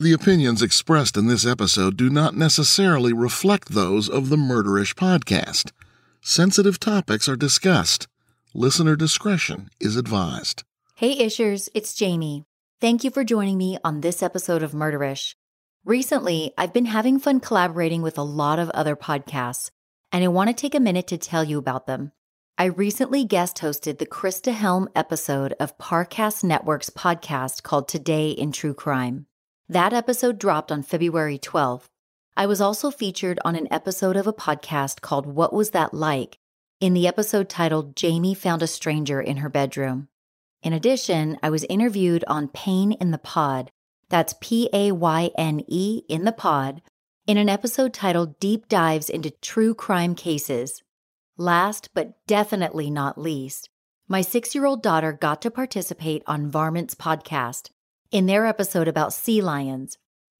The opinions expressed in this episode do not necessarily reflect those of the Murderish podcast. Sensitive topics are discussed. Listener discretion is advised. Hey, Ishers, it's Jami. Thank you for joining me on this episode of Murderish. Recently, I've been having fun collaborating with a lot of other podcasts, and I want to take a minute to tell you about them. I recently guest hosted the Krista Helm episode of Parcast Network's podcast called Today in True Crime. That episode dropped on February 12th. I was also featured on an episode of a podcast called What Was That Like? in the episode titled Jami Found a Stranger in Her Bedroom. In addition, I was interviewed on Payne in the Pod, that's P A Y N E in the pod, in an episode titled Deep Dives into True Crime Cases. Last but definitely not least, my six year old daughter got to participate on Varmints podcast, in their episode about sea lions.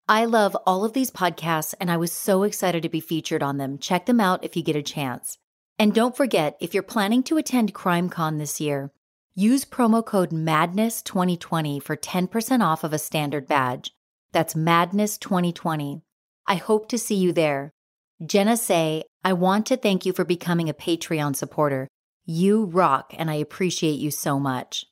I love all of these podcasts and I was so excited to be featured on them. Check them out if you get a chance. And don't forget, if you're planning to attend CrimeCon this year, use promo code MADNESS2020 for 10% off of a standard badge. That's MADNESS2020. I hope to see you there. Jenna Say, I want to thank you for becoming a Patreon supporter. You rock, and I appreciate you so much.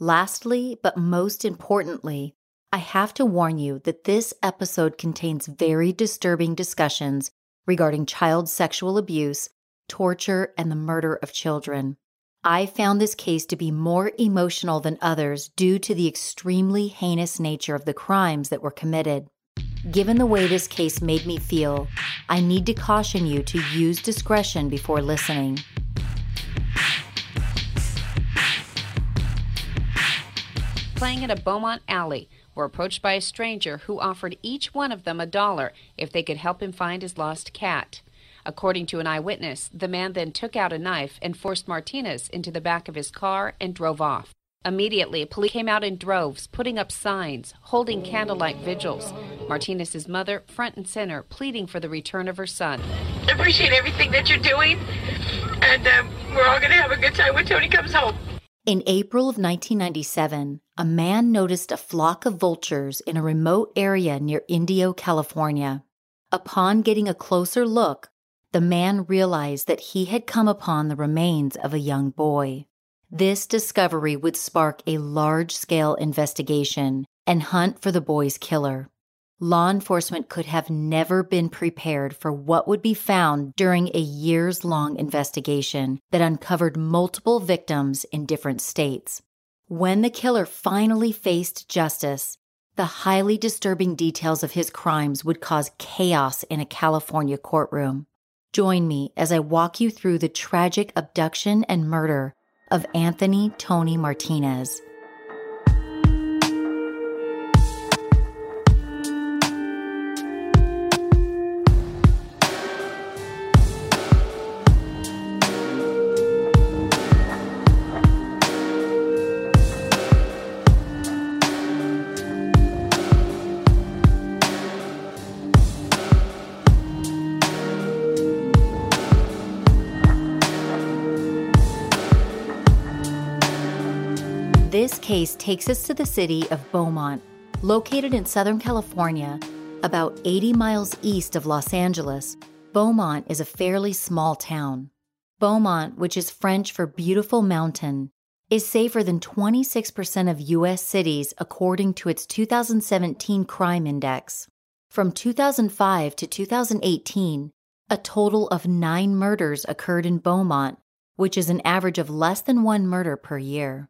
Lastly, but most importantly, I have to warn you that this episode contains very disturbing discussions regarding child sexual abuse, torture, and the murder of children. I found this case to be more emotional than others due to the extremely heinous nature of the crimes that were committed. Given the way this case made me feel, I need to caution you to use discretion before listening. Playing at a Beaumont alley were approached by a stranger who offered each one of them a dollar if they could help him find his lost cat. According to an eyewitness, the man then took out a knife and forced Martinez into the back of his car and drove off. Immediately, police came out in droves, putting up signs, holding candlelight vigils. Martinez's mother, front and center, pleading for the return of her son. I appreciate everything that you're doing, and um, we're all going to have a good time when Tony comes home. In April of 1997, a man noticed a flock of vultures in a remote area near Indio, California. Upon getting a closer look, the man realized that he had come upon the remains of a young boy. This discovery would spark a large scale investigation and hunt for the boy's killer law enforcement could have never been prepared for what would be found during a years long investigation that uncovered multiple victims in different states. When the killer finally faced justice, The highly disturbing details of his crimes would cause chaos in a California courtroom. Join me as I walk you through the tragic abduction and murder of Anthony Tony Martinez. Takes us to the city of Beaumont, located in Southern California, about 80 miles east of Los Angeles. Beaumont is a fairly small town. Beaumont, which is French for beautiful mountain, is safer than 26% of U.S. cities according to its 2017 crime index. From 2005 to 2018, a total of nine murders occurred in Beaumont, which is an average of less than one murder per year.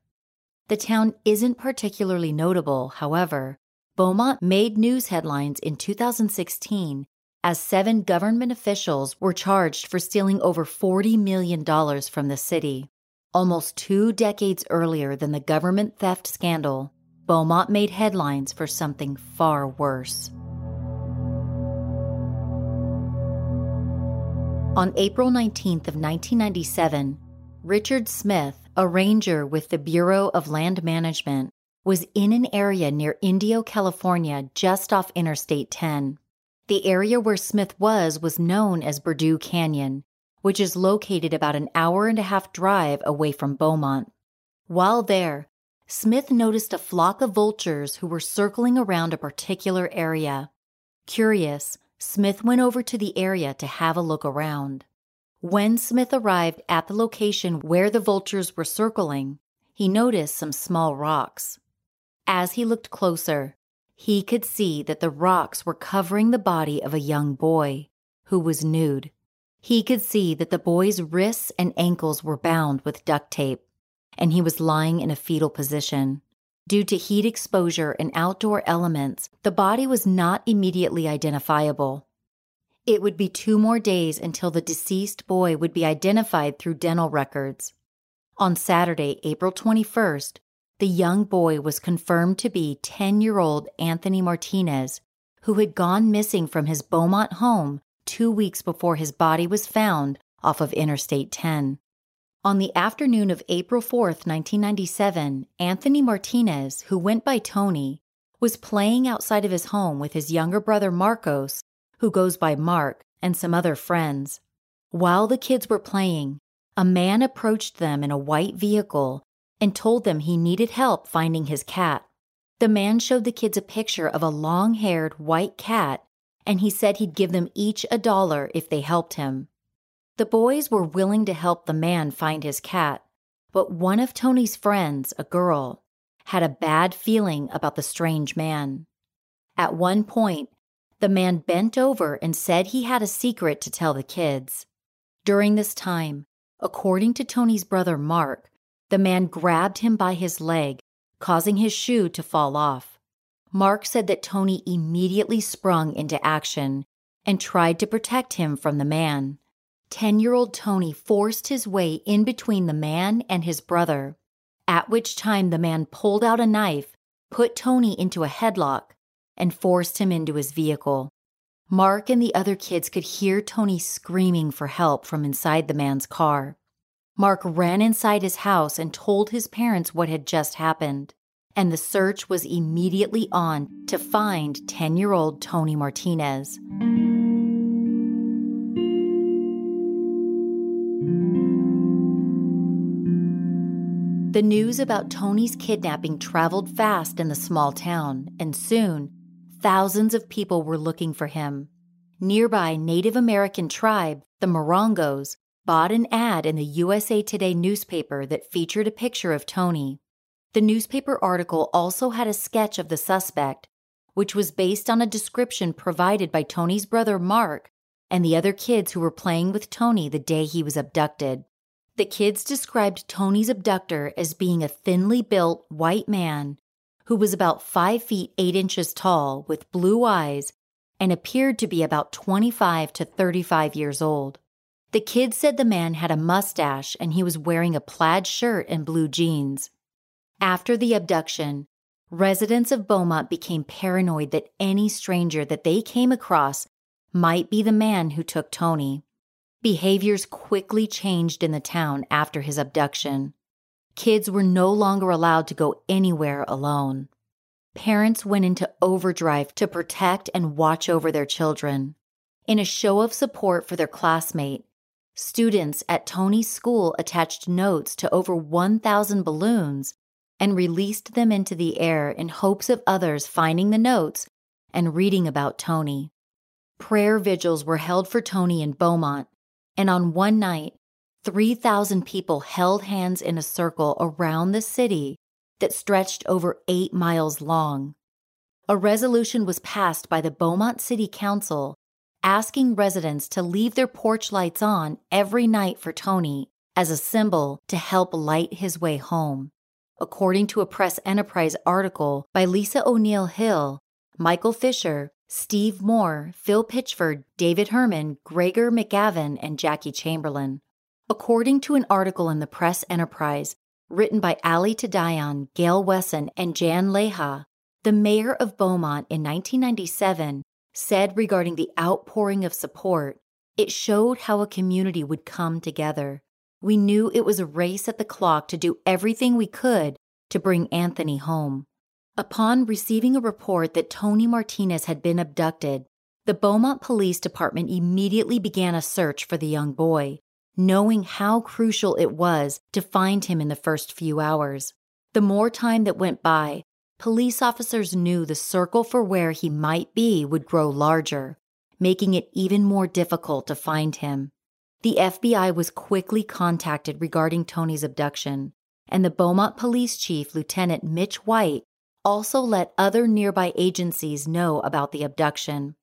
The town isn't particularly notable, however. Beaumont made news headlines in 2016 as seven government officials were charged for stealing over $40 million from the city. Almost two decades earlier than the government theft scandal, Beaumont made headlines for something far worse. On April 19th of 1997, Richard Smith, a ranger with the Bureau of Land Management, was in an area near Indio, California, just off Interstate 10. The area where Smith was was known as Berdoo Canyon, which is located about an hour and a half drive away from Beaumont. While there, Smith noticed a flock of vultures who were circling around a particular area. Curious, Smith went over to the area to have a look around. When Smith arrived at the location where the vultures were circling, he noticed some small rocks. As he looked closer, he could see that the rocks were covering the body of a young boy who was nude. He could see that the boy's wrists and ankles were bound with duct tape, and he was lying in a fetal position. Due to heat exposure and outdoor elements, the body was not immediately identifiable. It would be two more days until the deceased boy would be identified through dental records. On Saturday, April 21st, the young boy was confirmed to be 10 year old Anthony Martinez, who had gone missing from his Beaumont home two weeks before his body was found off of Interstate 10. On the afternoon of April 4th, 1997, Anthony Martinez, who went by Tony, was playing outside of his home with his younger brother Marcos who goes by Mark, and some other friends. While the kids were playing, a man approached them in a white vehicle and told them he needed help finding his cat. The man showed the kids a picture of a long haired white cat, and he said he'd give them each a dollar if they helped him. The boys were willing to help the man find his cat, but one of Tony's friends, a girl, had a bad feeling about the strange man. At one point, the man bent over and said he had a secret to tell the kids. During this time, according to Tony's brother Mark, the man grabbed him by his leg, causing his shoe to fall off. Mark said that Tony immediately sprung into action and tried to protect him from the man. 10 year old Tony forced his way in between the man and his brother, at which time the man pulled out a knife, put Tony into a headlock, and forced him into his vehicle. Mark and the other kids could hear Tony screaming for help from inside the man's car. Mark ran inside his house and told his parents what had just happened, and the search was immediately on to find 10 year old Tony Martinez. The news about Tony's kidnapping traveled fast in the small town, and soon thousands of people were looking for him. Nearby Native American tribe, the Morongos, bought an ad in the USA Today newspaper that featured a picture of Tony. The newspaper article also had a sketch of the suspect, which was based on a description provided by Tony's brother Mark and the other kids who were playing with Tony the day he was abducted. The kids described Tony's abductor as being a thinly built white man who was about 5 feet 8 inches tall with blue eyes and appeared to be about 25 to 35 years old. The kid said the man had a mustache and he was wearing a plaid shirt and blue jeans. After the abduction, residents of Beaumont became paranoid that any stranger that they came across might be the man who took Tony. Behaviors quickly changed in the town after his abduction. Kids were no longer allowed to go anywhere alone. Parents went into overdrive to protect and watch over their children. In a show of support for their classmate, students at Tony's school attached notes to over 1,000 balloons and released them into the air in hopes of others finding the notes and reading about Tony. Prayer vigils were held for Tony in Beaumont, and on one night, 3,000 people held hands in a circle around the city that stretched over eight miles long. A resolution was passed by the Beaumont City Council asking residents to leave their porch lights on every night for Tony as a symbol to help light his way home. According to a Press Enterprise article by Lisa O'Neill Hill, Michael Fisher, Steve Moore, Phil Pitchford, David Herman, Gregor McGavin, and Jackie Chamberlain. According to an article in the Press Enterprise written by Ali Tadayon, Gail Wesson, and Jan Leha, the mayor of Beaumont in 1997 said regarding the outpouring of support, it showed how a community would come together. We knew it was a race at the clock to do everything we could to bring Anthony home. Upon receiving a report that Tony Martinez had been abducted, the Beaumont Police Department immediately began a search for the young boy knowing how crucial it was to find him in the first few hours. The more time that went by, police officers knew the circle for where he might be would grow larger, making it even more difficult to find him. The FBI was quickly contacted regarding Tony's abduction, and the Beaumont Police Chief, Lieutenant Mitch White, also let other nearby agencies know about the abduction.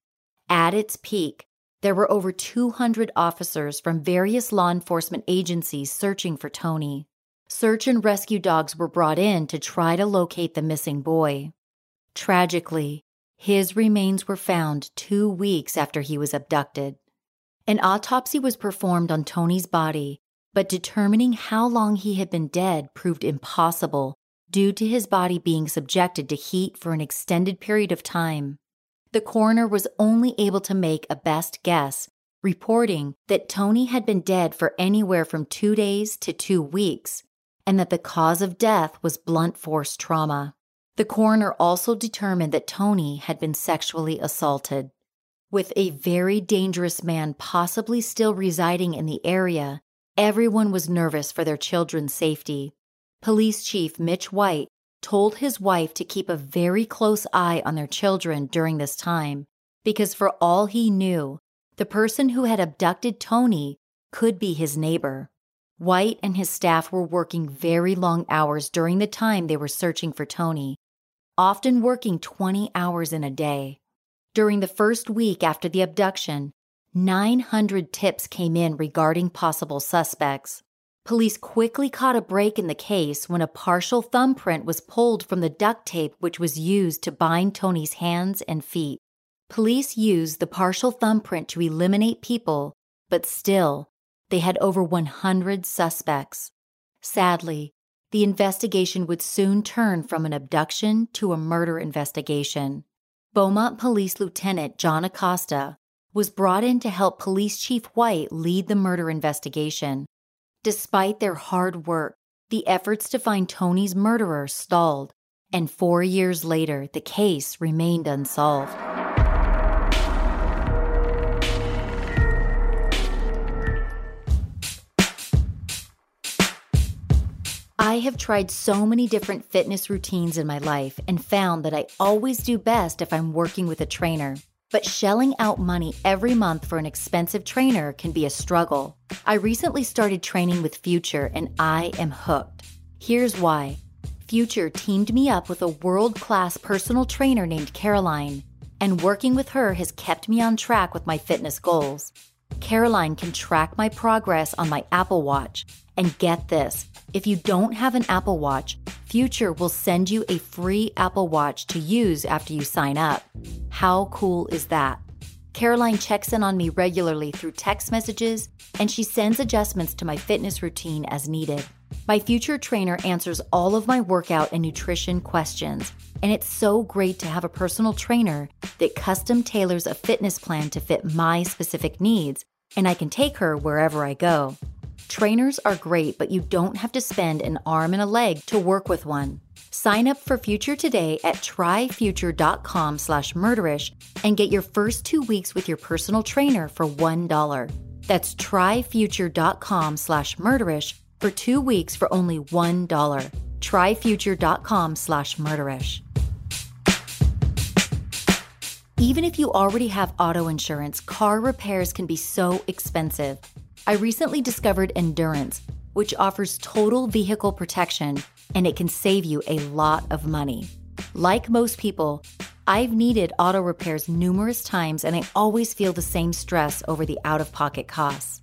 At its peak, there were over 200 officers from various law enforcement agencies searching for Tony. Search and rescue dogs were brought in to try to locate the missing boy. Tragically, his remains were found two weeks after he was abducted. An autopsy was performed on Tony's body, but determining how long he had been dead proved impossible due to his body being subjected to heat for an extended period of time the coroner was only able to make a best guess, reporting that Tony had been dead for anywhere from two days to two weeks, and that the cause of death was blunt force trauma. The coroner also determined that Tony had been sexually assaulted. With a very dangerous man possibly still residing in the area, everyone was nervous for their children's safety. Police Chief Mitch White told his wife to keep a very close eye on their children during this time because, for all he knew, the person who had abducted Tony could be his neighbor. White and his staff were working very long hours during the time they were searching for Tony, often working 20 hours in a day. During the first week after the abduction, 900 tips came in regarding possible suspects. Police quickly caught a break in the case when a partial thumbprint was pulled from the duct tape which was used to bind Tony's hands and feet. Police used the partial thumbprint to eliminate people, but still, they had over 100 suspects. Sadly, the investigation would soon turn from an abduction to a murder investigation. Beaumont Police Lieutenant John Acosta was brought in to help Police Chief White lead the murder investigation. Despite their hard work, the efforts to find Tony's murderer stalled, and four years later, the case remained unsolved. I have tried so many different fitness routines in my life and found that I always do best if I'm working with a trainer. But shelling out money every month for an expensive trainer can be a struggle. I recently started training with Future and I am hooked. Here's why Future teamed me up with a world class personal trainer named Caroline, and working with her has kept me on track with my fitness goals. Caroline can track my progress on my Apple Watch, and get this If you don't have an Apple Watch, Future will send you a free Apple Watch to use after you sign up. How cool is that? Caroline checks in on me regularly through text messages, and she sends adjustments to my fitness routine as needed. My future trainer answers all of my workout and nutrition questions, and it's so great to have a personal trainer that custom tailors a fitness plan to fit my specific needs, and I can take her wherever I go. Trainers are great, but you don't have to spend an arm and a leg to work with one. Sign up for Future today at tryfuture.com slash murderish and get your first two weeks with your personal trainer for $1. That's tryfuture.com slash murderish for two weeks for only $1. Tryfuture.com slash murderish. Even if you already have auto insurance, car repairs can be so expensive. I recently discovered Endurance, which offers total vehicle protection and it can save you a lot of money. Like most people, I've needed auto repairs numerous times and I always feel the same stress over the out of pocket costs.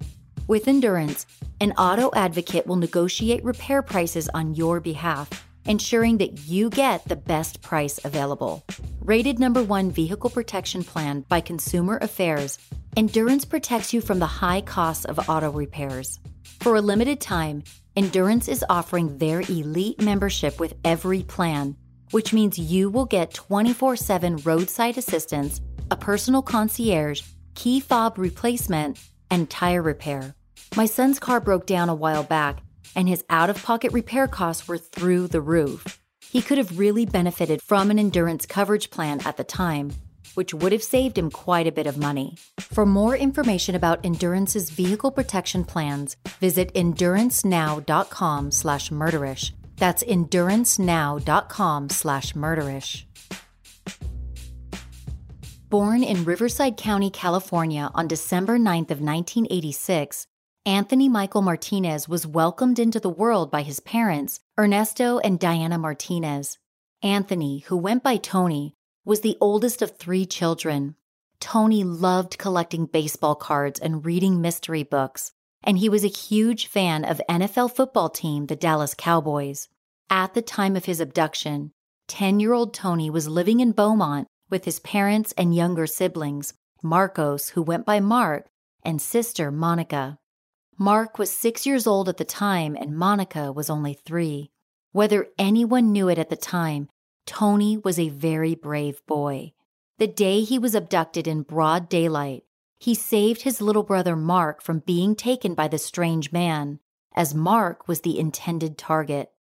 With Endurance, an auto advocate will negotiate repair prices on your behalf, ensuring that you get the best price available. Rated number one vehicle protection plan by Consumer Affairs, Endurance protects you from the high costs of auto repairs. For a limited time, Endurance is offering their elite membership with every plan, which means you will get 24 7 roadside assistance, a personal concierge, key fob replacement, and tire repair. My son's car broke down a while back, and his out of pocket repair costs were through the roof. He could have really benefited from an endurance coverage plan at the time, which would have saved him quite a bit of money. For more information about Endurance's vehicle protection plans, visit endurancenow.com slash murderish. That's endurancenow.com slash murderish. Born in Riverside County, California on December 9th of 1986, Anthony Michael Martinez was welcomed into the world by his parents, Ernesto and Diana Martinez. Anthony, who went by Tony, was the oldest of three children. Tony loved collecting baseball cards and reading mystery books, and he was a huge fan of NFL football team, the Dallas Cowboys. At the time of his abduction, 10 year old Tony was living in Beaumont with his parents and younger siblings, Marcos, who went by Mark, and sister Monica. Mark was six years old at the time, and Monica was only three. Whether anyone knew it at the time, Tony was a very brave boy. The day he was abducted in broad daylight, he saved his little brother Mark from being taken by the strange man, as Mark was the intended target.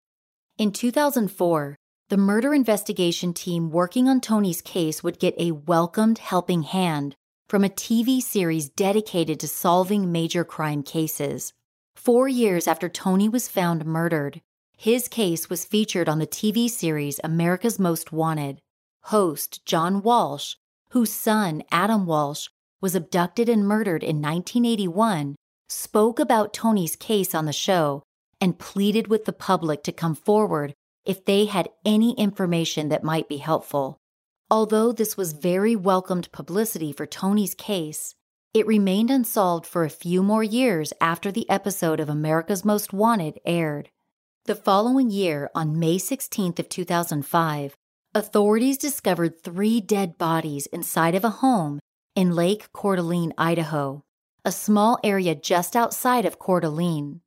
In 2004, the murder investigation team working on Tony's case would get a welcomed helping hand from a TV series dedicated to solving major crime cases. Four years after Tony was found murdered, his case was featured on the TV series America's Most Wanted. Host John Walsh, whose son, Adam Walsh, was abducted and murdered in 1981, spoke about Tony's case on the show and pleaded with the public to come forward if they had any information that might be helpful. Although this was very welcomed publicity for Tony's case, it remained unsolved for a few more years after the episode of America's Most Wanted aired. The following year, on May 16th of 2005, authorities discovered three dead bodies inside of a home in Lake Coeur d'Alene, Idaho, a small area just outside of Coeur d'Alene.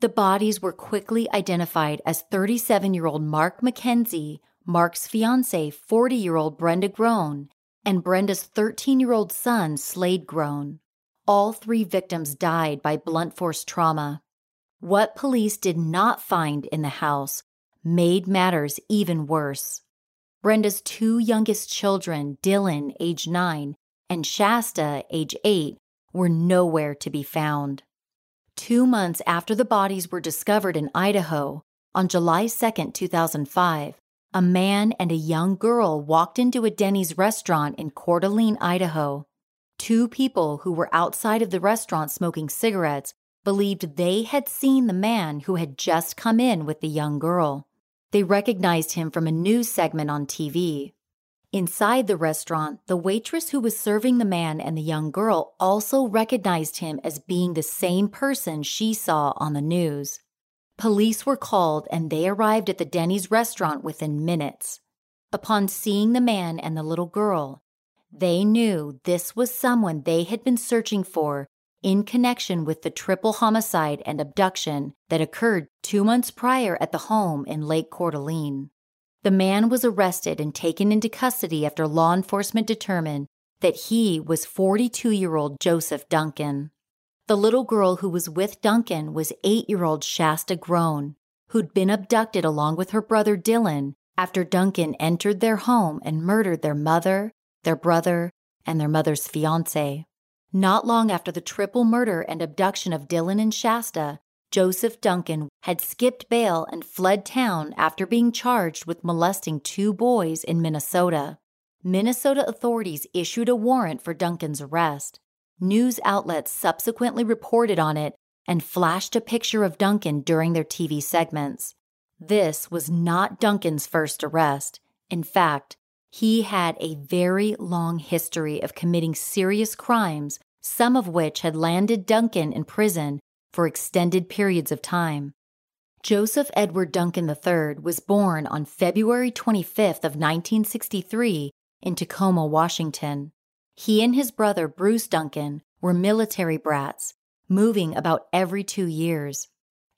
The bodies were quickly identified as 37 year old Mark McKenzie, Mark's fiancee, 40 year old Brenda Groene, and Brenda's 13 year old son, Slade Groene. All three victims died by blunt force trauma. What police did not find in the house made matters even worse. Brenda's two youngest children, Dylan, age nine, and Shasta, age eight, were nowhere to be found. Two months after the bodies were discovered in Idaho, on July 2, 2005, a man and a young girl walked into a Denny's restaurant in Coeur d'Alene, Idaho. Two people who were outside of the restaurant smoking cigarettes believed they had seen the man who had just come in with the young girl. They recognized him from a news segment on TV. Inside the restaurant, the waitress who was serving the man and the young girl also recognized him as being the same person she saw on the news. Police were called and they arrived at the Denny's restaurant within minutes. Upon seeing the man and the little girl, they knew this was someone they had been searching for in connection with the triple homicide and abduction that occurred two months prior at the home in Lake Coeur d'Alene. The man was arrested and taken into custody after law enforcement determined that he was 42 year old Joseph Duncan. The little girl who was with Duncan was eight year old Shasta Groene, who'd been abducted along with her brother Dylan after Duncan entered their home and murdered their mother, their brother, and their mother's fiance. Not long after the triple murder and abduction of Dylan and Shasta, Joseph Duncan had skipped bail and fled town after being charged with molesting two boys in Minnesota. Minnesota authorities issued a warrant for Duncan's arrest. News outlets subsequently reported on it and flashed a picture of Duncan during their TV segments. This was not Duncan's first arrest. In fact, he had a very long history of committing serious crimes, some of which had landed Duncan in prison for extended periods of time. Joseph Edward Duncan III was born on February 25th of 1963 in Tacoma, Washington. He and his brother Bruce Duncan were military brats, moving about every 2 years.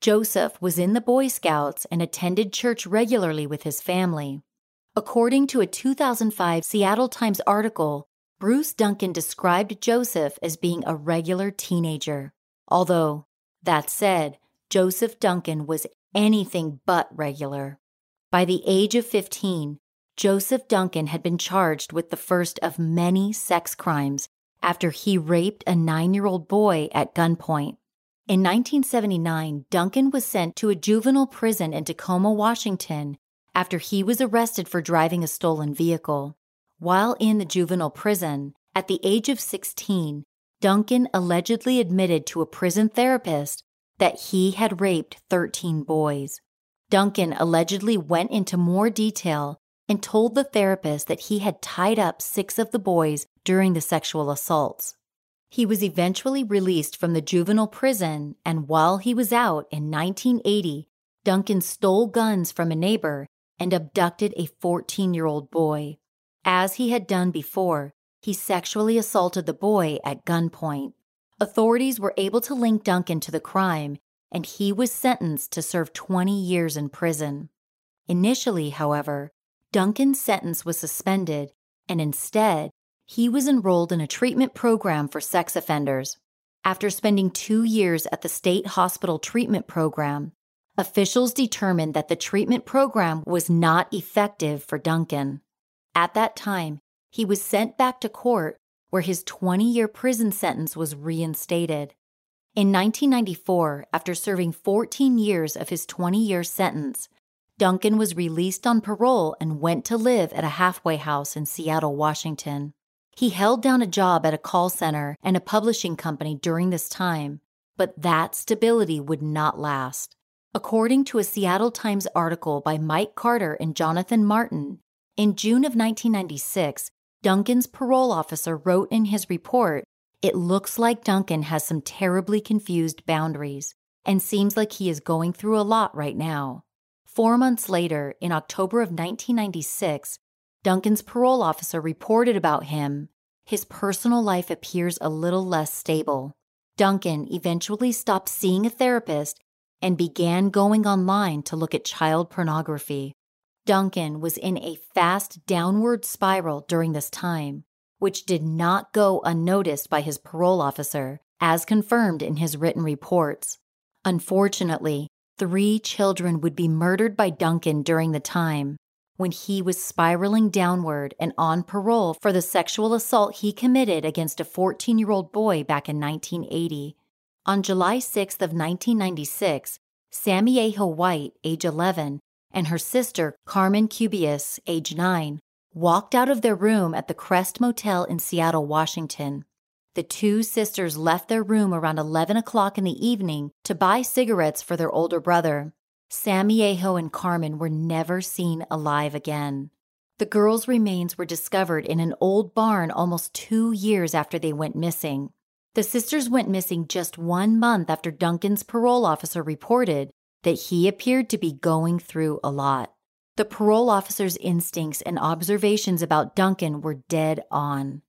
Joseph was in the Boy Scouts and attended church regularly with his family. According to a 2005 Seattle Times article, Bruce Duncan described Joseph as being a regular teenager. Although, that said, Joseph Duncan was anything but regular. By the age of 15, Joseph Duncan had been charged with the first of many sex crimes after he raped a nine year old boy at gunpoint. In 1979, Duncan was sent to a juvenile prison in Tacoma, Washington, after he was arrested for driving a stolen vehicle. While in the juvenile prison, at the age of 16, Duncan allegedly admitted to a prison therapist that he had raped 13 boys. Duncan allegedly went into more detail and told the therapist that he had tied up six of the boys during the sexual assaults. He was eventually released from the juvenile prison, and while he was out in 1980, Duncan stole guns from a neighbor and abducted a 14 year old boy. As he had done before, he sexually assaulted the boy at gunpoint. Authorities were able to link Duncan to the crime, and he was sentenced to serve 20 years in prison. Initially, however, Duncan's sentence was suspended, and instead, he was enrolled in a treatment program for sex offenders. After spending two years at the state hospital treatment program, officials determined that the treatment program was not effective for Duncan. At that time, he was sent back to court where his 20 year prison sentence was reinstated. In 1994, after serving 14 years of his 20 year sentence, Duncan was released on parole and went to live at a halfway house in Seattle, Washington. He held down a job at a call center and a publishing company during this time, but that stability would not last. According to a Seattle Times article by Mike Carter and Jonathan Martin, in June of 1996, Duncan's parole officer wrote in his report It looks like Duncan has some terribly confused boundaries and seems like he is going through a lot right now. Four months later, in October of 1996, Duncan's parole officer reported about him. His personal life appears a little less stable. Duncan eventually stopped seeing a therapist and began going online to look at child pornography. Duncan was in a fast downward spiral during this time, which did not go unnoticed by his parole officer, as confirmed in his written reports. Unfortunately, three children would be murdered by Duncan during the time when he was spiraling downward and on parole for the sexual assault he committed against a 14 year old boy back in 1980. On July 6th of 1996, Sammiejo White, age 11, and her sister, Carmen Cubias, age 9, walked out of their room at the Crest Motel in Seattle, Washington. The two sisters left their room around 11 o'clock in the evening to buy cigarettes for their older brother. Sammiejo and Carmen were never seen alive again. The girls' remains were discovered in an old barn almost two years after they went missing. The sisters went missing just one month after Duncan's parole officer reported that he appeared to be going through a lot. The parole officer's instincts and observations about Duncan were dead on.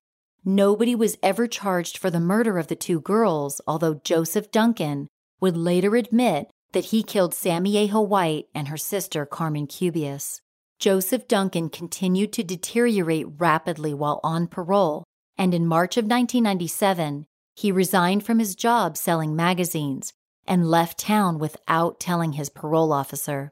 Nobody was ever charged for the murder of the two girls, although Joseph Duncan would later admit that he killed Sammiejo White and her sister Carmen Cubias. Joseph Duncan continued to deteriorate rapidly while on parole, and in March of 1997, he resigned from his job selling magazines and left town without telling his parole officer.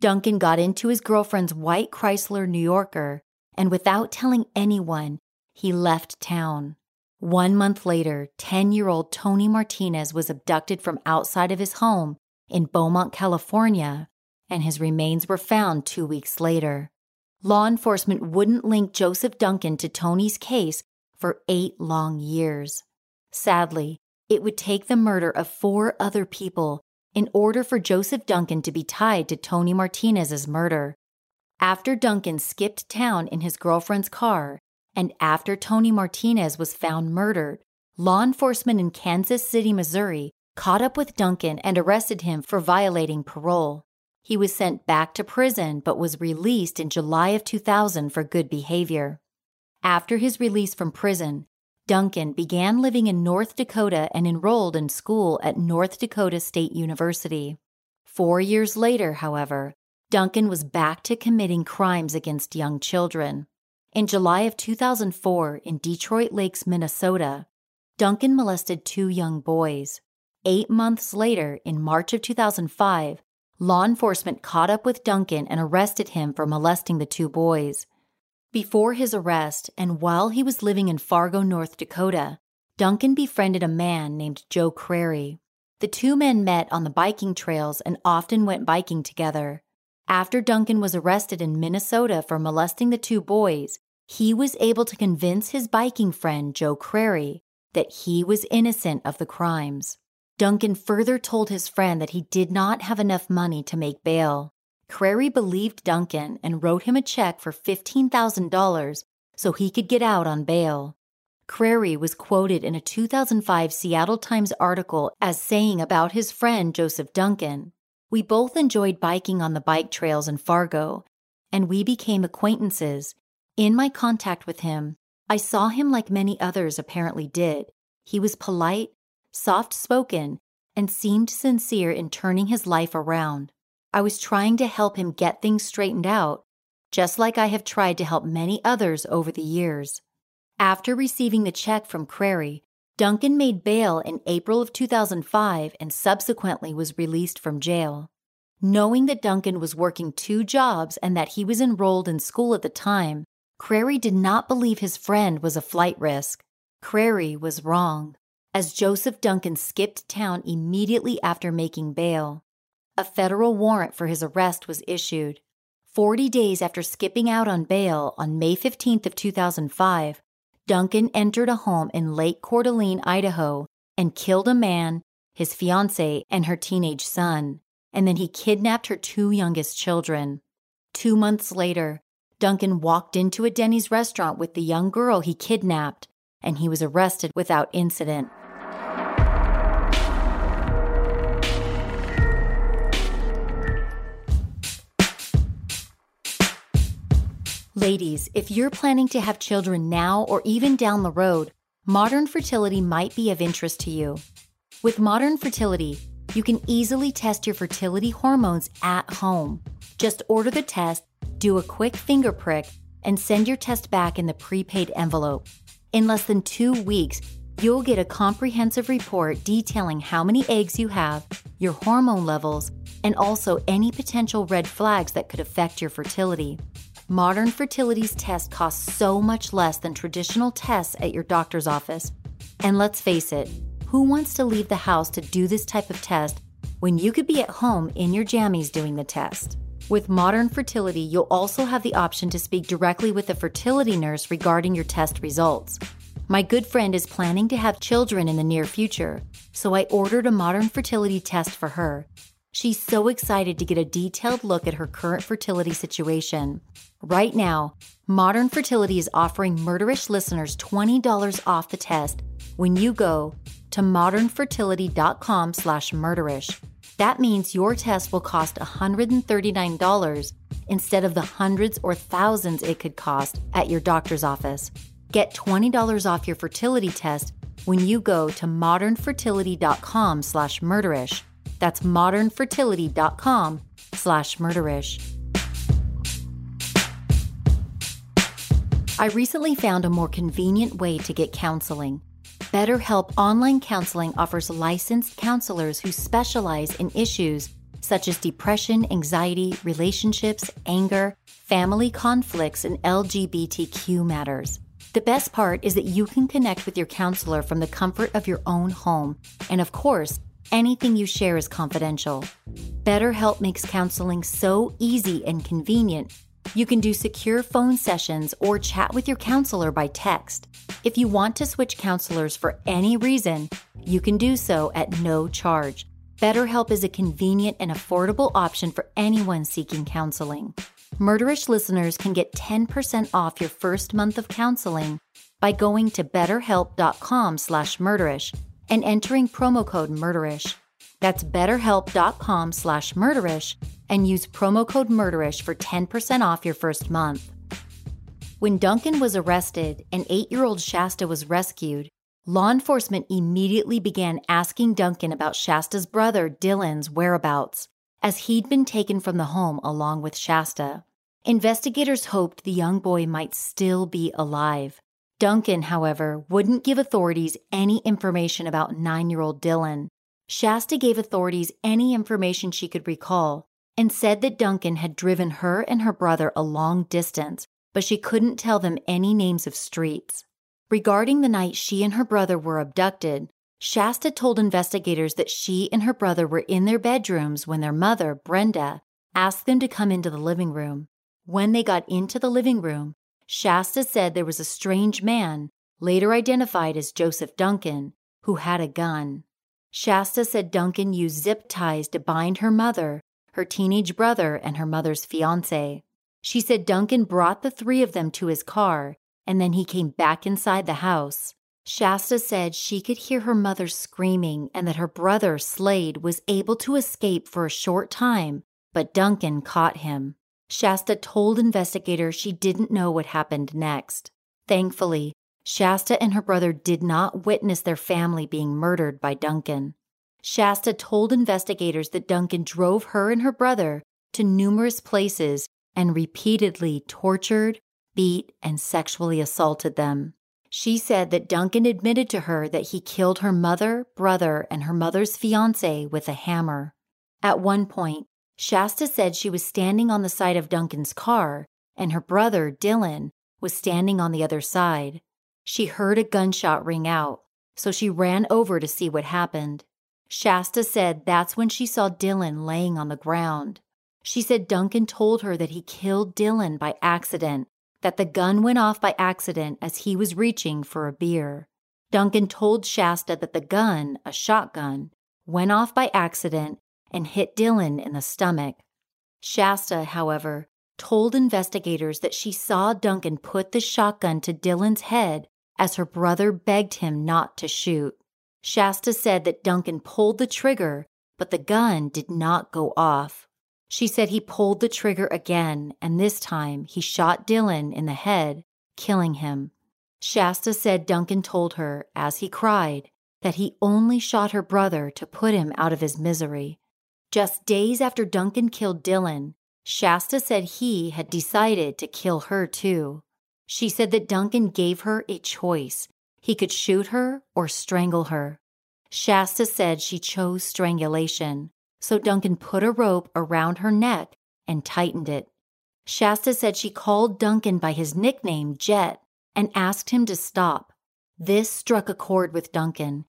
Duncan got into his girlfriend's white Chrysler New Yorker, and without telling anyone, he left town. One month later, 10 year old Tony Martinez was abducted from outside of his home in Beaumont, California, and his remains were found two weeks later. Law enforcement wouldn't link Joseph Duncan to Tony's case for eight long years. Sadly, it would take the murder of four other people in order for Joseph Duncan to be tied to Tony Martinez's murder. After Duncan skipped town in his girlfriend's car, and after Tony Martinez was found murdered, law enforcement in Kansas City, Missouri caught up with Duncan and arrested him for violating parole. He was sent back to prison but was released in July of 2000 for good behavior. After his release from prison, Duncan began living in North Dakota and enrolled in school at North Dakota State University. Four years later, however, Duncan was back to committing crimes against young children. In July of 2004, in Detroit Lakes, Minnesota, Duncan molested two young boys. Eight months later, in March of 2005, law enforcement caught up with Duncan and arrested him for molesting the two boys. Before his arrest, and while he was living in Fargo, North Dakota, Duncan befriended a man named Joe Crary. The two men met on the biking trails and often went biking together. After Duncan was arrested in Minnesota for molesting the two boys, he was able to convince his biking friend, Joe Crary, that he was innocent of the crimes. Duncan further told his friend that he did not have enough money to make bail. Crary believed Duncan and wrote him a check for $15,000 so he could get out on bail. Crary was quoted in a 2005 Seattle Times article as saying about his friend Joseph Duncan We both enjoyed biking on the bike trails in Fargo, and we became acquaintances. In my contact with him, I saw him like many others apparently did. He was polite, soft spoken, and seemed sincere in turning his life around. I was trying to help him get things straightened out, just like I have tried to help many others over the years. After receiving the check from Crary, Duncan made bail in April of 2005 and subsequently was released from jail. Knowing that Duncan was working two jobs and that he was enrolled in school at the time, Crary did not believe his friend was a flight risk. Crary was wrong as Joseph Duncan skipped town immediately after making bail. A federal warrant for his arrest was issued. 40 days after skipping out on bail on May 15th of 2005, Duncan entered a home in Lake Coeur d'Alene, Idaho, and killed a man, his fiancee, and her teenage son, and then he kidnapped her two youngest children. Two months later, Duncan walked into a Denny's restaurant with the young girl he kidnapped, and he was arrested without incident. Ladies, if you're planning to have children now or even down the road, modern fertility might be of interest to you. With modern fertility, you can easily test your fertility hormones at home. Just order the test, do a quick finger prick, and send your test back in the prepaid envelope. In less than two weeks, you'll get a comprehensive report detailing how many eggs you have, your hormone levels, and also any potential red flags that could affect your fertility. Modern fertility's test costs so much less than traditional tests at your doctor's office. And let's face it, who wants to leave the house to do this type of test when you could be at home in your jammies doing the test? With modern fertility, you'll also have the option to speak directly with a fertility nurse regarding your test results. My good friend is planning to have children in the near future, so I ordered a modern fertility test for her. She's so excited to get a detailed look at her current fertility situation. Right now, Modern Fertility is offering Murderish listeners $20 off the test when you go to modernfertility.com slash murderish. That means your test will cost $139 instead of the hundreds or thousands it could cost at your doctor's office. Get $20 off your fertility test when you go to modernfertility.com slash murderish. That's modernfertility.com slash murderish. I recently found a more convenient way to get counseling. BetterHelp Online Counseling offers licensed counselors who specialize in issues such as depression, anxiety, relationships, anger, family conflicts, and LGBTQ matters. The best part is that you can connect with your counselor from the comfort of your own home. And of course, anything you share is confidential. BetterHelp makes counseling so easy and convenient. You can do secure phone sessions or chat with your counselor by text. If you want to switch counselors for any reason, you can do so at no charge. BetterHelp is a convenient and affordable option for anyone seeking counseling. Murderish listeners can get 10% off your first month of counseling by going to betterhelp.com slash murderish and entering promo code murderish. That's betterhelp.com slash murderish and use promo code murderish for 10% off your first month. When Duncan was arrested and eight year old Shasta was rescued, law enforcement immediately began asking Duncan about Shasta's brother Dylan's whereabouts, as he'd been taken from the home along with Shasta. Investigators hoped the young boy might still be alive. Duncan, however, wouldn't give authorities any information about nine year old Dylan. Shasta gave authorities any information she could recall and said that Duncan had driven her and her brother a long distance, but she couldn't tell them any names of streets. Regarding the night she and her brother were abducted, Shasta told investigators that she and her brother were in their bedrooms when their mother, Brenda, asked them to come into the living room. When they got into the living room, Shasta said there was a strange man, later identified as Joseph Duncan, who had a gun. Shasta said Duncan used zip ties to bind her mother, her teenage brother, and her mother's fiance. She said Duncan brought the three of them to his car, and then he came back inside the house. Shasta said she could hear her mother screaming and that her brother, Slade, was able to escape for a short time, but Duncan caught him. Shasta told investigators she didn't know what happened next. Thankfully, Shasta and her brother did not witness their family being murdered by Duncan. Shasta told investigators that Duncan drove her and her brother to numerous places and repeatedly tortured, beat, and sexually assaulted them. She said that Duncan admitted to her that he killed her mother, brother, and her mother's fiance with a hammer. At one point, Shasta said she was standing on the side of Duncan's car, and her brother, Dylan, was standing on the other side. She heard a gunshot ring out, so she ran over to see what happened. Shasta said that's when she saw Dylan laying on the ground. She said Duncan told her that he killed Dylan by accident, that the gun went off by accident as he was reaching for a beer. Duncan told Shasta that the gun, a shotgun, went off by accident and hit Dylan in the stomach. Shasta, however, told investigators that she saw Duncan put the shotgun to Dylan's head as her brother begged him not to shoot. Shasta said that Duncan pulled the trigger, but the gun did not go off. She said he pulled the trigger again, and this time he shot Dylan in the head, killing him. Shasta said Duncan told her, as he cried, that he only shot her brother to put him out of his misery. Just days after Duncan killed Dylan, Shasta said he had decided to kill her too. She said that Duncan gave her a choice. He could shoot her or strangle her. Shasta said she chose strangulation, so Duncan put a rope around her neck and tightened it. Shasta said she called Duncan by his nickname, Jet, and asked him to stop. This struck a chord with Duncan,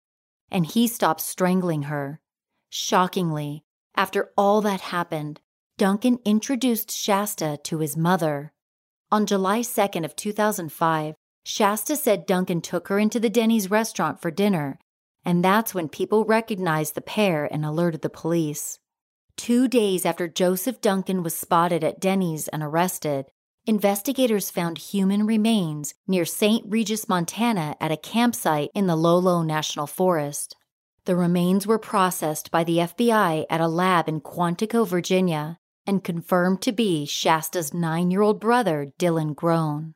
and he stopped strangling her. Shockingly, after all that happened, Duncan introduced Shasta to his mother. On July 2nd of 2005, Shasta said Duncan took her into the Denny's restaurant for dinner, and that's when people recognized the pair and alerted the police. Two days after Joseph Duncan was spotted at Denny's and arrested, investigators found human remains near St. Regis, Montana at a campsite in the Lolo National Forest. the remains were processed by the FBI at a lab in Quantico, Virginia, and confirmed to be Shasta's nine year old brother, Dylan Groene.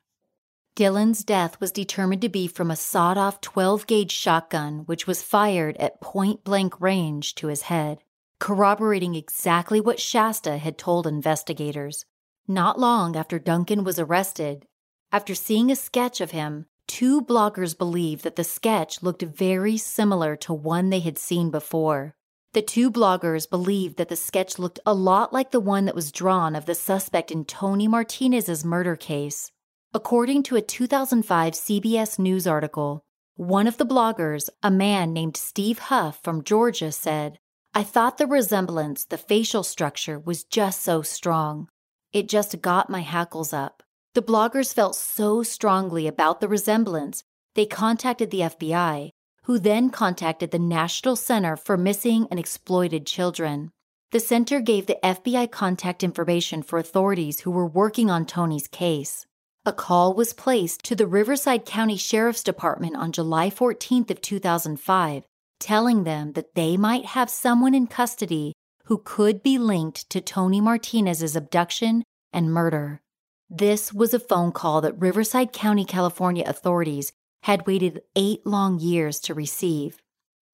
Dylan's death was determined to be from a sawed off 12 gauge shotgun, which was fired at point blank range to his head, corroborating exactly what Shasta had told investigators. Not long after Duncan was arrested, after seeing a sketch of him, two bloggers believed that the sketch looked very similar to one they had seen before. The two bloggers believed that the sketch looked a lot like the one that was drawn of the suspect in Tony Martinez's murder case. According to a 2005 CBS News article, one of the bloggers, a man named Steve Huff from Georgia, said, I thought the resemblance, the facial structure, was just so strong. It just got my hackles up. The bloggers felt so strongly about the resemblance, they contacted the FBI, who then contacted the National Center for Missing and Exploited Children. The center gave the FBI contact information for authorities who were working on Tony's case. A call was placed to the Riverside County Sheriff's Department on July 14th of 2005, telling them that they might have someone in custody who could be linked to Tony Martinez's abduction and murder. This was a phone call that Riverside County, California authorities had waited eight long years to receive.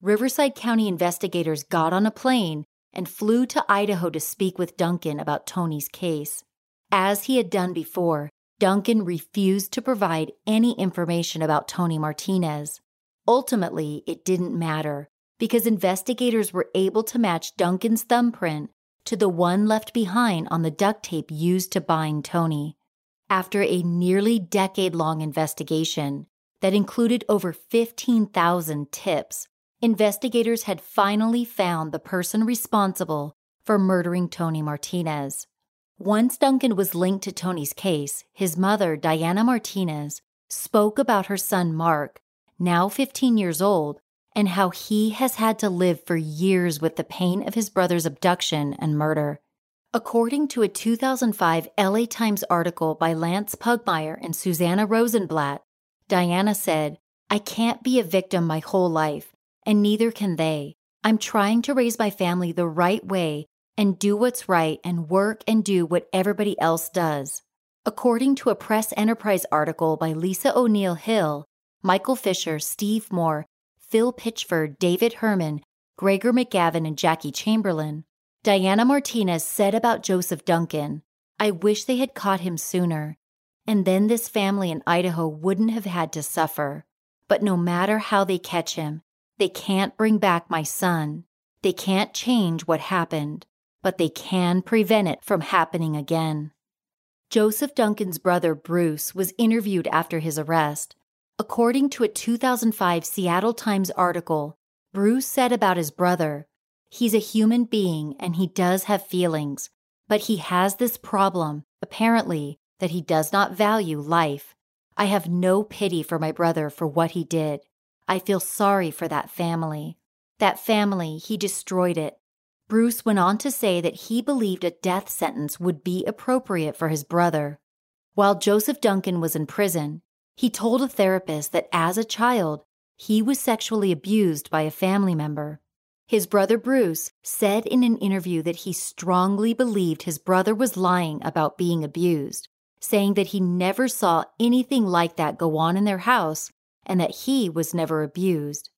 Riverside County investigators got on a plane and flew to Idaho to speak with Duncan about Tony's case. As he had done before, Duncan refused to provide any information about Tony Martinez. Ultimately, it didn't matter because investigators were able to match Duncan's thumbprint to the one left behind on the duct tape used to bind Tony. After a nearly decade long investigation that included over 15,000 tips, investigators had finally found the person responsible for murdering Tony Martinez. Once Duncan was linked to Tony's case, his mother, Diana Martinez, spoke about her son Mark, now 15 years old, and how he has had to live for years with the pain of his brother's abduction and murder. According to a 2005 LA Times article by Lance Pugmire and Susanna Rosenblatt, Diana said, I can't be a victim my whole life, and neither can they. I'm trying to raise my family the right way and do what's right and work and do what everybody else does. According to a Press Enterprise article by Lisa O'Neill Hill, Michael Fisher, Steve Moore, Phil Pitchford, David Herman, Gregor McGavin, and Jackie Chamberlain, Diana Martinez said about Joseph Duncan, I wish they had caught him sooner, and then this family in Idaho wouldn't have had to suffer. But no matter how they catch him, they can't bring back my son. They can't change what happened, but they can prevent it from happening again. Joseph Duncan's brother Bruce was interviewed after his arrest. According to a 2005 Seattle Times article, Bruce said about his brother, He's a human being and he does have feelings, but he has this problem, apparently, that he does not value life. I have no pity for my brother for what he did. I feel sorry for that family. That family, he destroyed it. Bruce went on to say that he believed a death sentence would be appropriate for his brother. While Joseph Duncan was in prison, he told a therapist that as a child, he was sexually abused by a family member. His brother Bruce said in an interview that he strongly believed his brother was lying about being abused, saying that he never saw anything like that go on in their house and that he was never abused.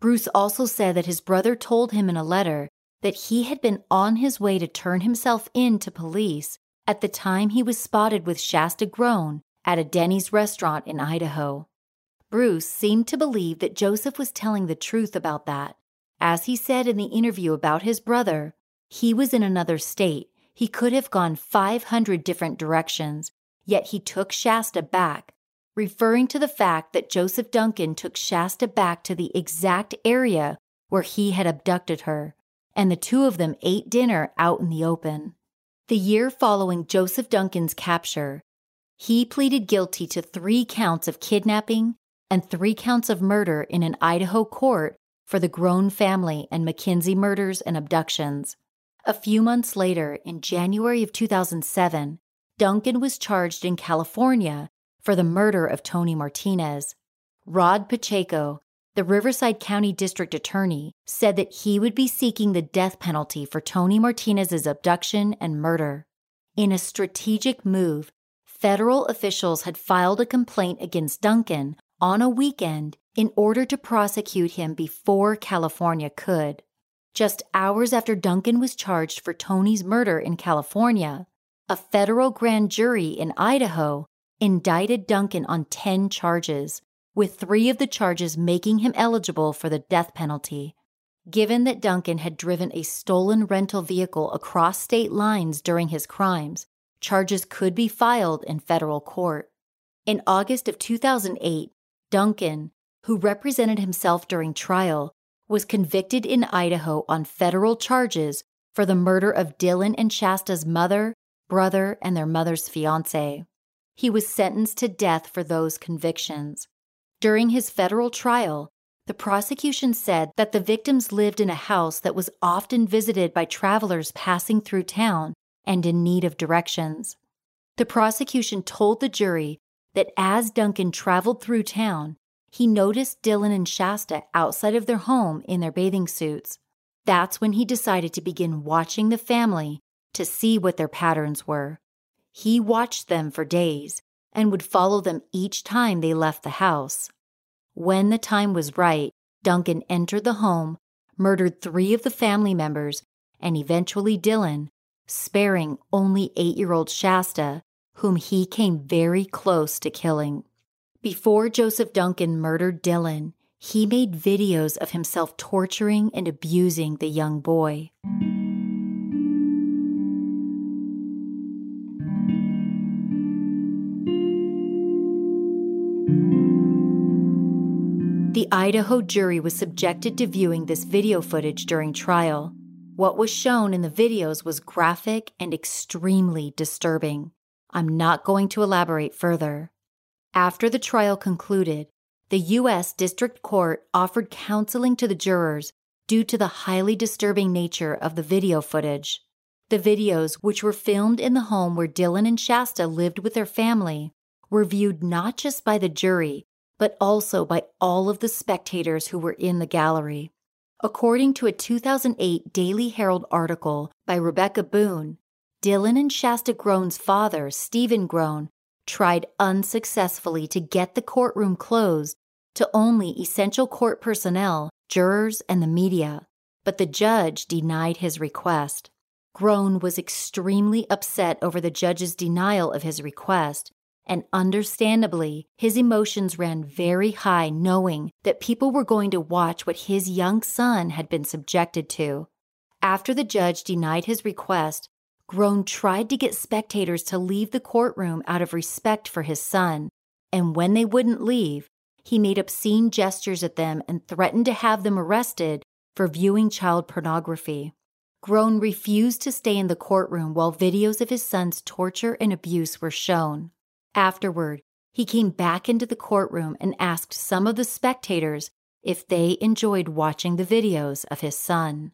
Bruce also said that his brother told him in a letter that he had been on his way to turn himself in to police at the time he was spotted with Shasta Groene at a Denny's restaurant in Idaho. Bruce seemed to believe that Joseph was telling the truth about that as he said in the interview about his brother, he was in another state. He could have gone 500 different directions, yet he took Shasta back, referring to the fact that Joseph Duncan took Shasta back to the exact area where he had abducted her, and the two of them ate dinner out in the open. The year following Joseph Duncan's capture, he pleaded guilty to three counts of kidnapping and three counts of murder in an Idaho court for the Groene family and McKenzie murders and abductions. A few months later, in January of 2007, Duncan was charged in California for the murder of Tony Martinez. Rod Pacheco, the Riverside County District Attorney said that he would be seeking the death penalty for Tony Martinez's abduction and murder. In a strategic move, federal officials had filed a complaint against Duncan on a weekend in order to prosecute him before California could. Just hours after Duncan was charged for Tony's murder in California, a federal grand jury in Idaho indicted Duncan on 10 charges, with three of the charges making him eligible for the death penalty. Given that Duncan had driven a stolen rental vehicle across state lines during his crimes, charges could be filed in federal court. In August of 2008, Duncan, who represented himself during trial, was convicted in Idaho on federal charges for the murder of Dylan and Shasta's mother, brother, and their mother's fiance. He was sentenced to death for those convictions. During his federal trial, the prosecution said that the victims lived in a house that was often visited by travelers passing through town and in need of directions. The prosecution told the jury that as Duncan traveled through town, he noticed Dylan and Shasta outside of their home in their bathing suits. That's when he decided to begin watching the family to see what their patterns were. He watched them for days and would follow them each time they left the house. When the time was right, Duncan entered the home, murdered three of the family members, and eventually Dylan, sparing only eight year old Shasta, whom he came very close to killing. Before Joseph Duncan murdered Dylan, he made videos of himself torturing and abusing the young boy. The Idaho jury was subjected to viewing this video footage during trial. What was shown in the videos was graphic and extremely disturbing. I'm not going to elaborate further. After the trial concluded, the U.S. District Court offered counseling to the jurors due to the highly disturbing nature of the video footage. The videos, which were filmed in the home where Dylan and Shasta lived with their family, were viewed not just by the jury, but also by all of the spectators who were in the gallery. According to a 2008 Daily Herald article by Rebecca Boone, Dylan and Shasta Groene's father, Stephen Groene, tried unsuccessfully to get the courtroom closed to only essential court personnel, jurors, and the media, but the judge denied his request. Groene was extremely upset over the judge's denial of his request and understandably, his emotions ran very high knowing that people were going to watch what his young son had been subjected to. After the judge denied his request, Groene tried to get spectators to leave the courtroom out of respect for his son, and when they wouldn't leave, he made obscene gestures at them and threatened to have them arrested for viewing child pornography. Groene refused to stay in the courtroom while videos of his son's torture and abuse were shown. Afterward, he came back into the courtroom and asked some of the spectators if they enjoyed watching the videos of his son.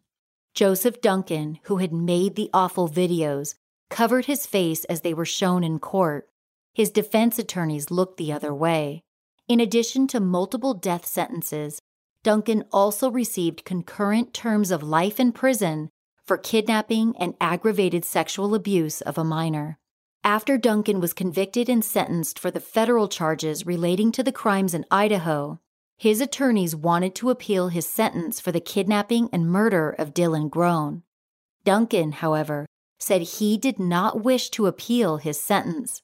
Joseph Duncan, who had made the awful videos, covered his face as they were shown in court. His defense attorneys looked the other way. In addition to multiple death sentences, Duncan also received concurrent terms of life in prison for kidnapping and aggravated sexual abuse of a minor. After Duncan was convicted and sentenced for the federal charges relating to the crimes in Idaho, his attorneys wanted to appeal his sentence for the kidnapping and murder of Dylan Groene. Duncan, however, said he did not wish to appeal his sentence.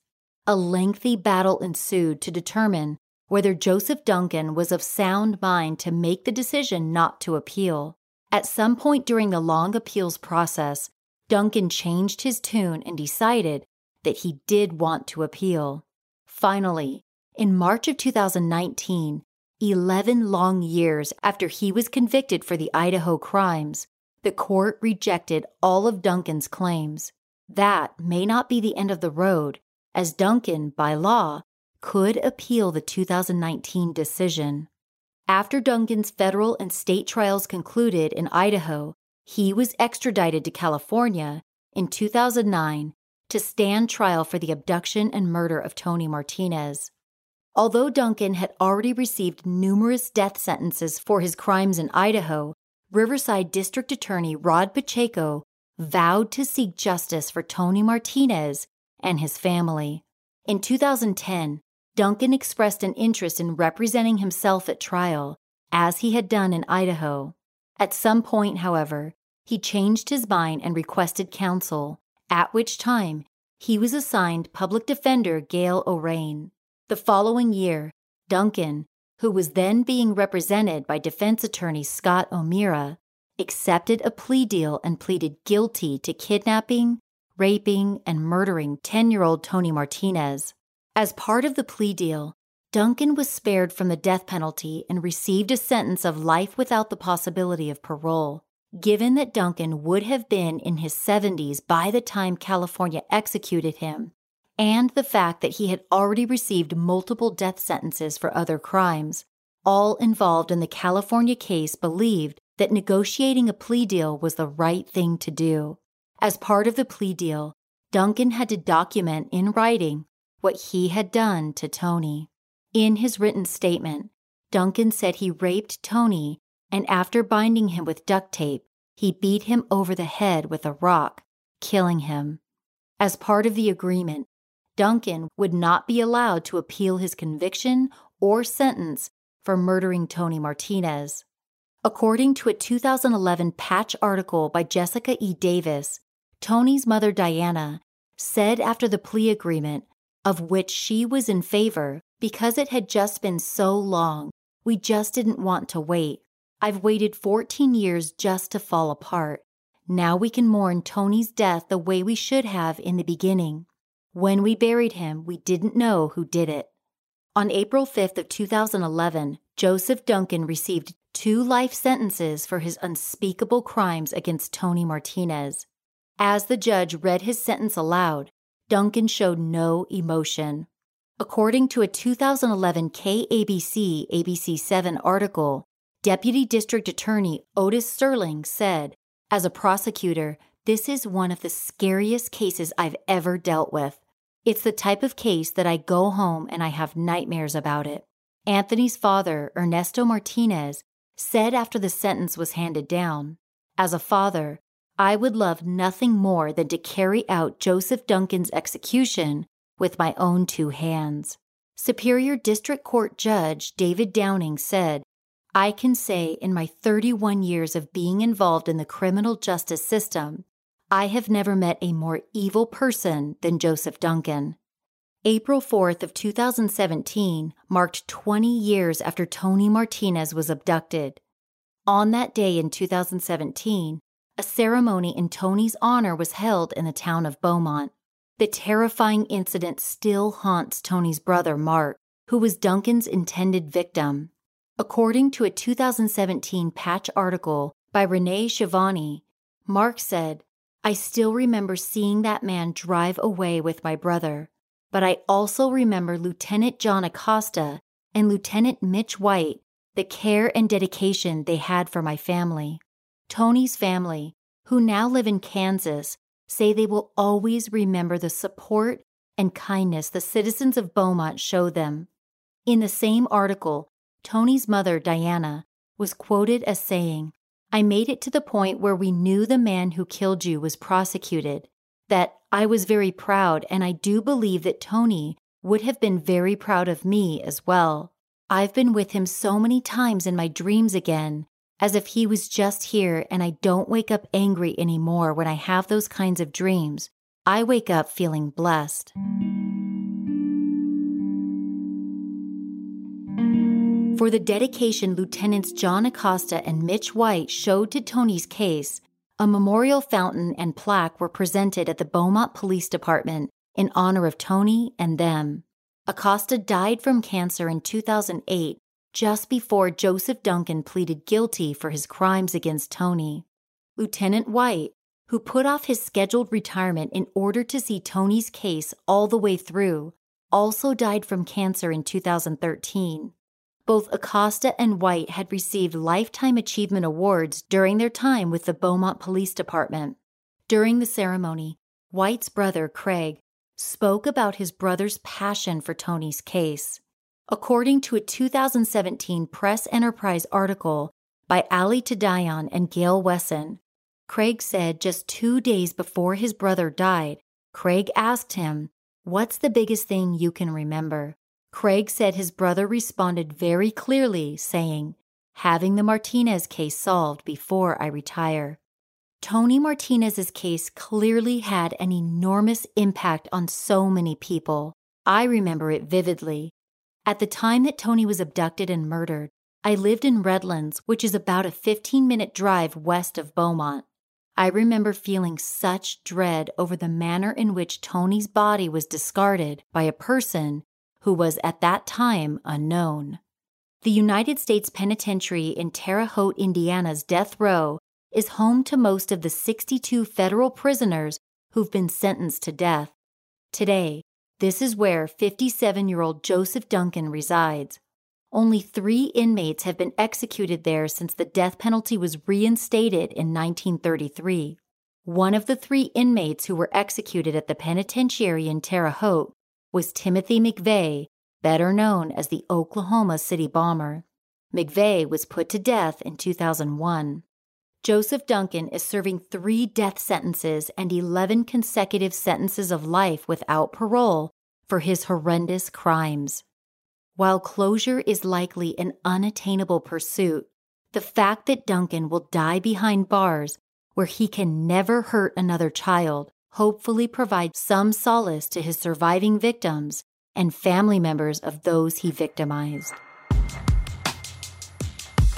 A lengthy battle ensued to determine whether Joseph Duncan was of sound mind to make the decision not to appeal. At some point during the long appeals process, Duncan changed his tune and decided that he did want to appeal. Finally, in March of 2019, 11 long years after he was convicted for the Idaho crimes, the court rejected all of Duncan's claims. That may not be the end of the road, as Duncan, by law, could appeal the 2019 decision. After Duncan's federal and state trials concluded in Idaho, he was extradited to California in 2009 to stand trial for the abduction and murder of Tony Martinez. Although Duncan had already received numerous death sentences for his crimes in Idaho, Riverside District Attorney Rod Pacheco vowed to seek justice for Tony Martinez and his family. In 2010, Duncan expressed an interest in representing himself at trial, as he had done in Idaho. At some point, however, he changed his mind and requested counsel, at which time he was assigned public defender Gail O'Rain. The following year, Duncan, who was then being represented by defense attorney Scott O'Meara, accepted a plea deal and pleaded guilty to kidnapping, raping, and murdering 10 year old Tony Martinez. As part of the plea deal, Duncan was spared from the death penalty and received a sentence of life without the possibility of parole. Given that Duncan would have been in his 70s by the time California executed him, and the fact that he had already received multiple death sentences for other crimes, all involved in the California case believed that negotiating a plea deal was the right thing to do. As part of the plea deal, Duncan had to document in writing what he had done to Tony. In his written statement, Duncan said he raped Tony and after binding him with duct tape, he beat him over the head with a rock, killing him. As part of the agreement, Duncan would not be allowed to appeal his conviction or sentence for murdering Tony Martinez. According to a 2011 Patch article by Jessica E. Davis, Tony's mother Diana said after the plea agreement, of which she was in favor because it had just been so long, we just didn't want to wait. I've waited 14 years just to fall apart. Now we can mourn Tony's death the way we should have in the beginning. When we buried him, we didn't know who did it. On April 5th of 2011, Joseph Duncan received two life sentences for his unspeakable crimes against Tony Martinez. As the judge read his sentence aloud, Duncan showed no emotion. According to a 2011 KABC ABC 7 article, Deputy District Attorney Otis Sterling said, As a prosecutor, this is one of the scariest cases I've ever dealt with. It's the type of case that I go home and I have nightmares about it. Anthony's father, Ernesto Martinez, said after the sentence was handed down As a father, I would love nothing more than to carry out Joseph Duncan's execution with my own two hands. Superior District Court Judge David Downing said, I can say in my 31 years of being involved in the criminal justice system I have never met a more evil person than Joseph Duncan. April 4th of 2017 marked 20 years after Tony Martinez was abducted. On that day in 2017, a ceremony in Tony's honor was held in the town of Beaumont. The terrifying incident still haunts Tony's brother, Mark, who was Duncan's intended victim. According to a 2017 Patch article by Renee Shivani, Mark said, I still remember seeing that man drive away with my brother, but I also remember Lieutenant John Acosta and Lieutenant Mitch White, the care and dedication they had for my family. Tony's family, who now live in Kansas, say they will always remember the support and kindness the citizens of Beaumont showed them. In the same article, Tony's mother, Diana, was quoted as saying, I made it to the point where we knew the man who killed you was prosecuted, that I was very proud, and I do believe that Tony would have been very proud of me as well. I've been with him so many times in my dreams again, as if he was just here, and I don't wake up angry anymore when I have those kinds of dreams. I wake up feeling blessed. For the dedication Lieutenants John Acosta and Mitch White showed to Tony's case, a memorial fountain and plaque were presented at the Beaumont Police Department in honor of Tony and them. Acosta died from cancer in 2008, just before Joseph Duncan pleaded guilty for his crimes against Tony. Lieutenant White, who put off his scheduled retirement in order to see Tony's case all the way through, also died from cancer in 2013. Both Acosta and White had received Lifetime Achievement Awards during their time with the Beaumont Police Department. During the ceremony, White's brother, Craig, spoke about his brother's passion for Tony's case. According to a 2017 Press Enterprise article by Ali Tadayon and Gail Wesson, Craig said just two days before his brother died, Craig asked him, What's the biggest thing you can remember? Craig said his brother responded very clearly, saying, Having the Martinez case solved before I retire. Tony Martinez's case clearly had an enormous impact on so many people. I remember it vividly. At the time that Tony was abducted and murdered, I lived in Redlands, which is about a 15 minute drive west of Beaumont. I remember feeling such dread over the manner in which Tony's body was discarded by a person who was at that time unknown. The United States Penitentiary in Terre Haute, Indiana's death row is home to most of the 62 federal prisoners who've been sentenced to death. Today, this is where 57 year old Joseph Duncan resides. Only three inmates have been executed there since the death penalty was reinstated in 1933. One of the three inmates who were executed at the penitentiary in Terre Haute was Timothy McVeigh, better known as the Oklahoma City Bomber. McVeigh was put to death in 2001. Joseph Duncan is serving three death sentences and 11 consecutive sentences of life without parole for his horrendous crimes. While closure is likely an unattainable pursuit, the fact that Duncan will die behind bars where he can never hurt another child hopefully provide some solace to his surviving victims and family members of those he victimized.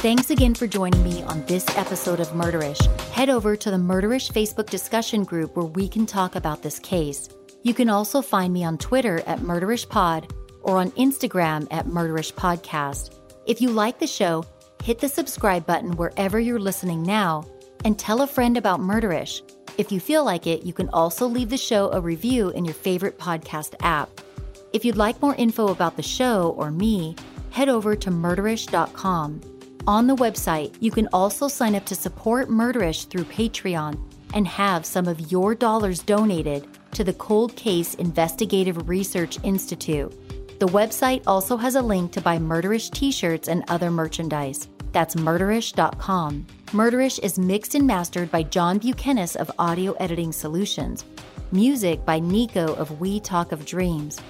Thanks again for joining me on this episode of Murderish. Head over to the Murderish Facebook discussion group where we can talk about this case. You can also find me on Twitter at MurderishPod or on Instagram at Murderish Podcast. If you like the show, hit the subscribe button wherever you're listening now and tell a friend about Murderish. If you feel like it, you can also leave the show a review in your favorite podcast app. If you'd like more info about the show or me, head over to murderish.com. On the website, you can also sign up to support Murderish through Patreon and have some of your dollars donated to the Cold Case Investigative Research Institute. The website also has a link to buy Murderish t shirts and other merchandise. That's murderish.com. Murderish is mixed and mastered by John Bukenas of Audio Editing Solutions. Music by Nico of We Talk of Dreams.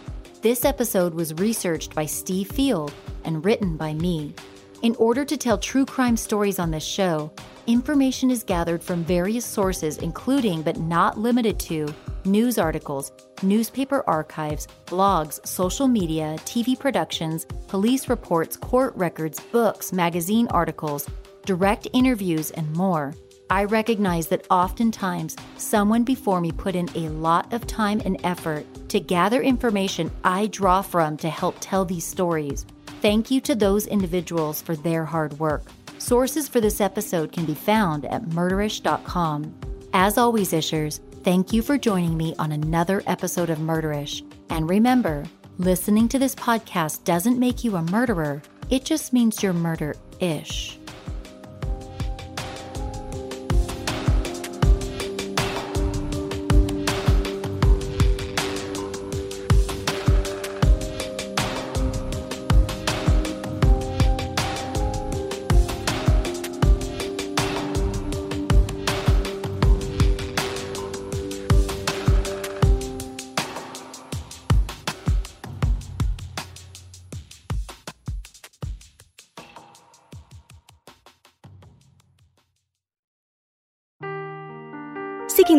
This episode was researched by Steve Field and written by me. In order to tell true crime stories on this show, information is gathered from various sources, including but not limited to news articles, newspaper archives, blogs, social media, TV productions, police reports, court records, books, magazine articles, direct interviews, and more. I recognize that oftentimes someone before me put in a lot of time and effort to gather information I draw from to help tell these stories. Thank you to those individuals for their hard work. Sources for this episode can be found at murderish.com. As always, Ishers, Thank you for joining me on another episode of Murderish. And remember, listening to this podcast doesn't make you a murderer, it just means you're murder ish.